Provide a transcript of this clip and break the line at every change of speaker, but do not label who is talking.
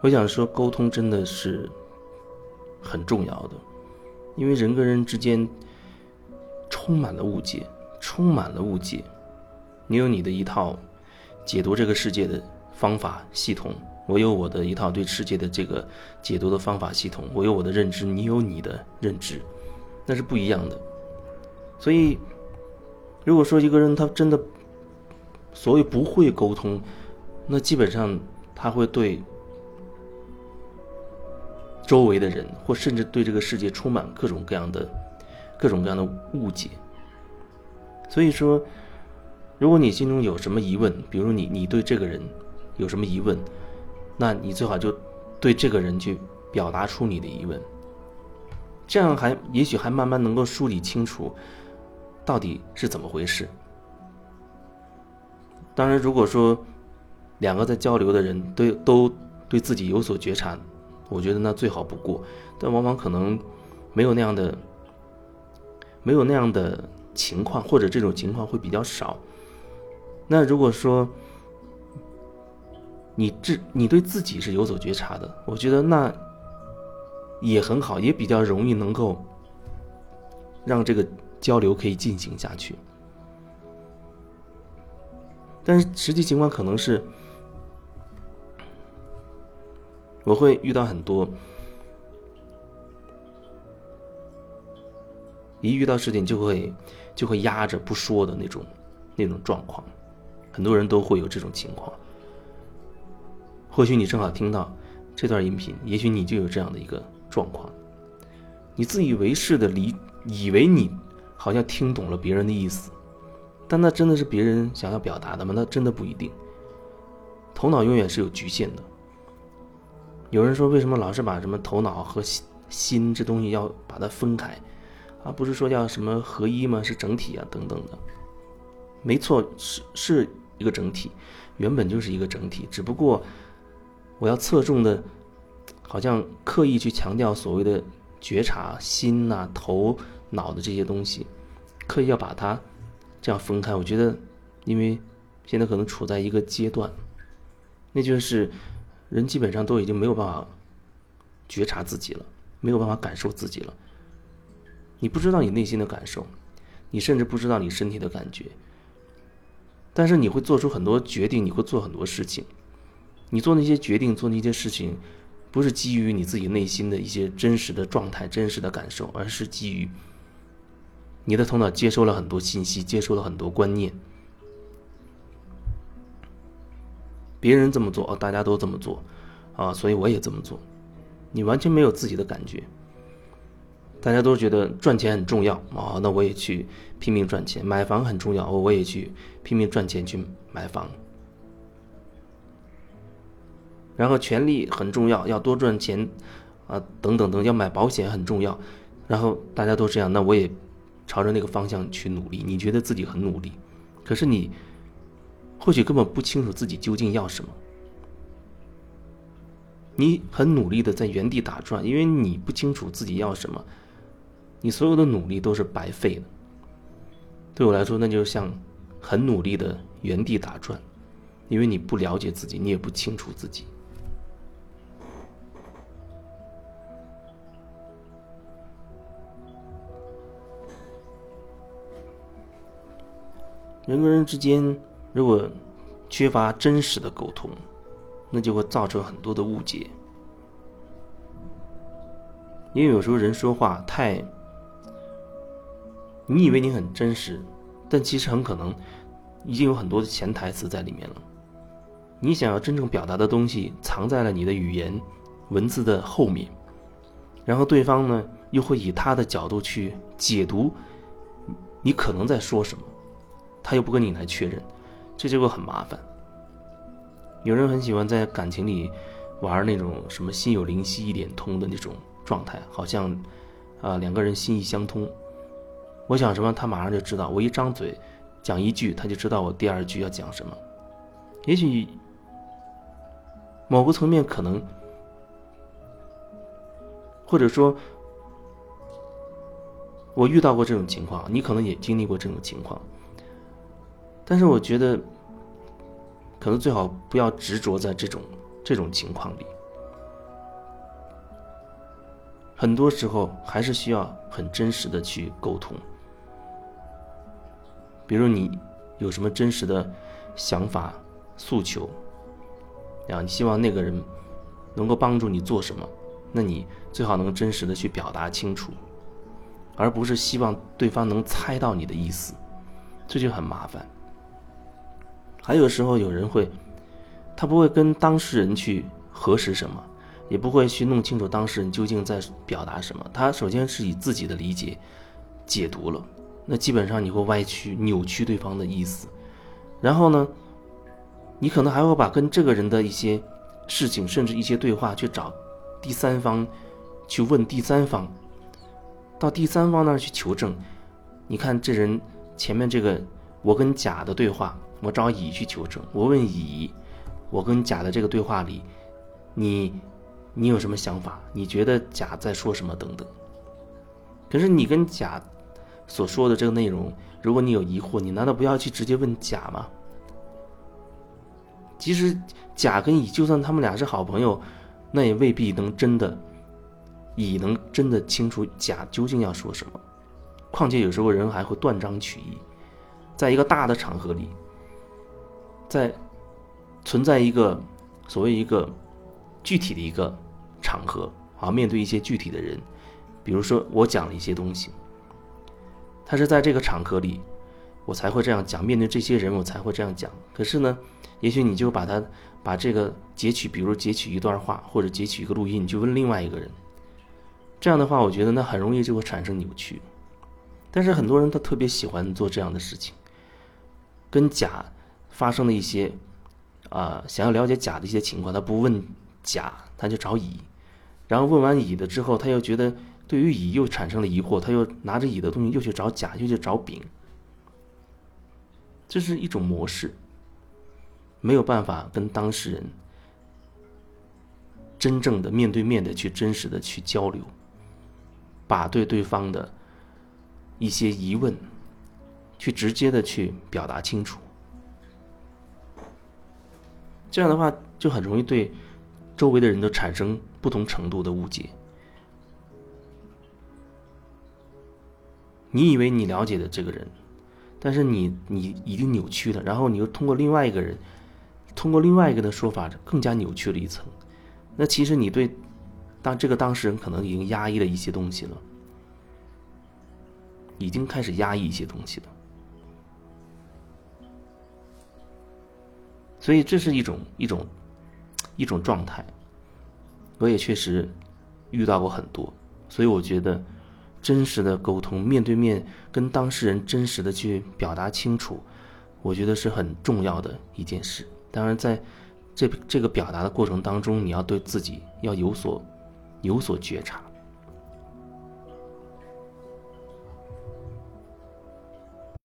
我想说，沟通真的是很重要的，因为人跟人之间充满了误解，充满了误解。你有你的一套解读这个世界的方法系统，我有我的一套对世界的这个解读的方法系统，我有我的认知，你有你的认知，那是不一样的。所以，如果说一个人他真的所谓不会沟通，那基本上他会对。周围的人，或甚至对这个世界充满各种各样的、各种各样的误解。所以说，如果你心中有什么疑问，比如你你对这个人有什么疑问，那你最好就对这个人去表达出你的疑问，这样还也许还慢慢能够梳理清楚到底是怎么回事。当然，如果说两个在交流的人都都对自己有所觉察。我觉得那最好不过，但往往可能没有那样的，没有那样的情况，或者这种情况会比较少。那如果说你自你对自己是有所觉察的，我觉得那也很好，也比较容易能够让这个交流可以进行下去。但是实际情况可能是。我会遇到很多，一遇到事情就会就会压着不说的那种那种状况，很多人都会有这种情况。或许你正好听到这段音频，也许你就有这样的一个状况，你自以为是的理以为你好像听懂了别人的意思，但那真的是别人想要表达的吗？那真的不一定。头脑永远是有局限的。有人说，为什么老是把什么头脑和心心这东西要把它分开，而不是说叫什么合一吗？是整体啊，等等的。没错，是是一个整体，原本就是一个整体。只不过我要侧重的，好像刻意去强调所谓的觉察心呐、头脑的这些东西，刻意要把它这样分开。我觉得，因为现在可能处在一个阶段，那就是。人基本上都已经没有办法觉察自己了，没有办法感受自己了。你不知道你内心的感受，你甚至不知道你身体的感觉。但是你会做出很多决定，你会做很多事情。你做那些决定，做那些事情，不是基于你自己内心的一些真实的状态、真实的感受，而是基于你的头脑接收了很多信息，接收了很多观念。别人这么做，啊，大家都这么做，啊，所以我也这么做。你完全没有自己的感觉。大家都觉得赚钱很重要，啊，那我也去拼命赚钱。买房很重要，我也去拼命赚钱去买房。然后权利很重要，要多赚钱，啊，等等等，要买保险很重要。然后大家都这样，那我也朝着那个方向去努力。你觉得自己很努力，可是你。或许根本不清楚自己究竟要什么，你很努力的在原地打转，因为你不清楚自己要什么，你所有的努力都是白费的。对我来说，那就像很努力的原地打转，因为你不了解自己，你也不清楚自己。人跟人之间。如果缺乏真实的沟通，那就会造成很多的误解。因为有时候人说话太，你以为你很真实，但其实很可能已经有很多的潜台词在里面了。你想要真正表达的东西藏在了你的语言文字的后面，然后对方呢又会以他的角度去解读你可能在说什么，他又不跟你来确认。这就会很麻烦。有人很喜欢在感情里玩那种什么心有灵犀一点通的那种状态，好像啊两个人心意相通。我想什么，他马上就知道。我一张嘴讲一句，他就知道我第二句要讲什么。也许某个层面可能，或者说，我遇到过这种情况，你可能也经历过这种情况。但是我觉得，可能最好不要执着在这种这种情况里，很多时候还是需要很真实的去沟通。比如你有什么真实的想法、诉求，啊，你希望那个人能够帮助你做什么，那你最好能真实的去表达清楚，而不是希望对方能猜到你的意思，这就很麻烦。还有时候有人会，他不会跟当事人去核实什么，也不会去弄清楚当事人究竟在表达什么，他首先是以自己的理解解读了。那基本上你会歪曲、扭曲对方的意思，然后呢，你可能还会把跟这个人的一些事情，甚至一些对话去找第三方，去问第三方，到第三方那儿去求证。你看这人前面这个我跟甲的对话，我找乙去求证。我问乙，我跟甲的这个对话里，你你有什么想法？你觉得甲在说什么？等等。可是你跟甲。所说的这个内容，如果你有疑惑，你难道不要去直接问甲吗？其实甲跟乙，就算他们俩是好朋友，那也未必能真的乙能真的清楚甲究竟要说什么。况且有时候人还会断章取义，在一个大的场合里，在存在一个所谓一个具体的一个场合啊，面对一些具体的人，比如说我讲了一些东西。他是在这个场合里，我才会这样讲。面对这些人，我才会这样讲。可是呢，也许你就把他把这个截取，比如截取一段话，或者截取一个录音，你就问另外一个人。这样的话，我觉得那很容易就会产生扭曲。但是很多人他特别喜欢做这样的事情，跟甲发生的一些啊，想要了解甲的一些情况，他不问甲，他就找乙，然后问完乙的之后，他又觉得。对于乙又产生了疑惑，他又拿着乙的东西又去找甲，又去找丙，这是一种模式，没有办法跟当事人真正的面对面的去真实的去交流，把对对方的一些疑问去直接的去表达清楚，这样的话就很容易对周围的人都产生不同程度的误解。你以为你了解的这个人，但是你你已经扭曲了，然后你又通过另外一个人，通过另外一个的说法更加扭曲了一层。那其实你对当这个当事人可能已经压抑了一些东西了，已经开始压抑一些东西了。所以这是一种一种一种状态，我也确实遇到过很多，所以我觉得。真实的沟通，面对面跟当事人真实的去表达清楚，我觉得是很重要的一件事。当然，在这这个表达的过程当中，你要对自己要有所有所觉察。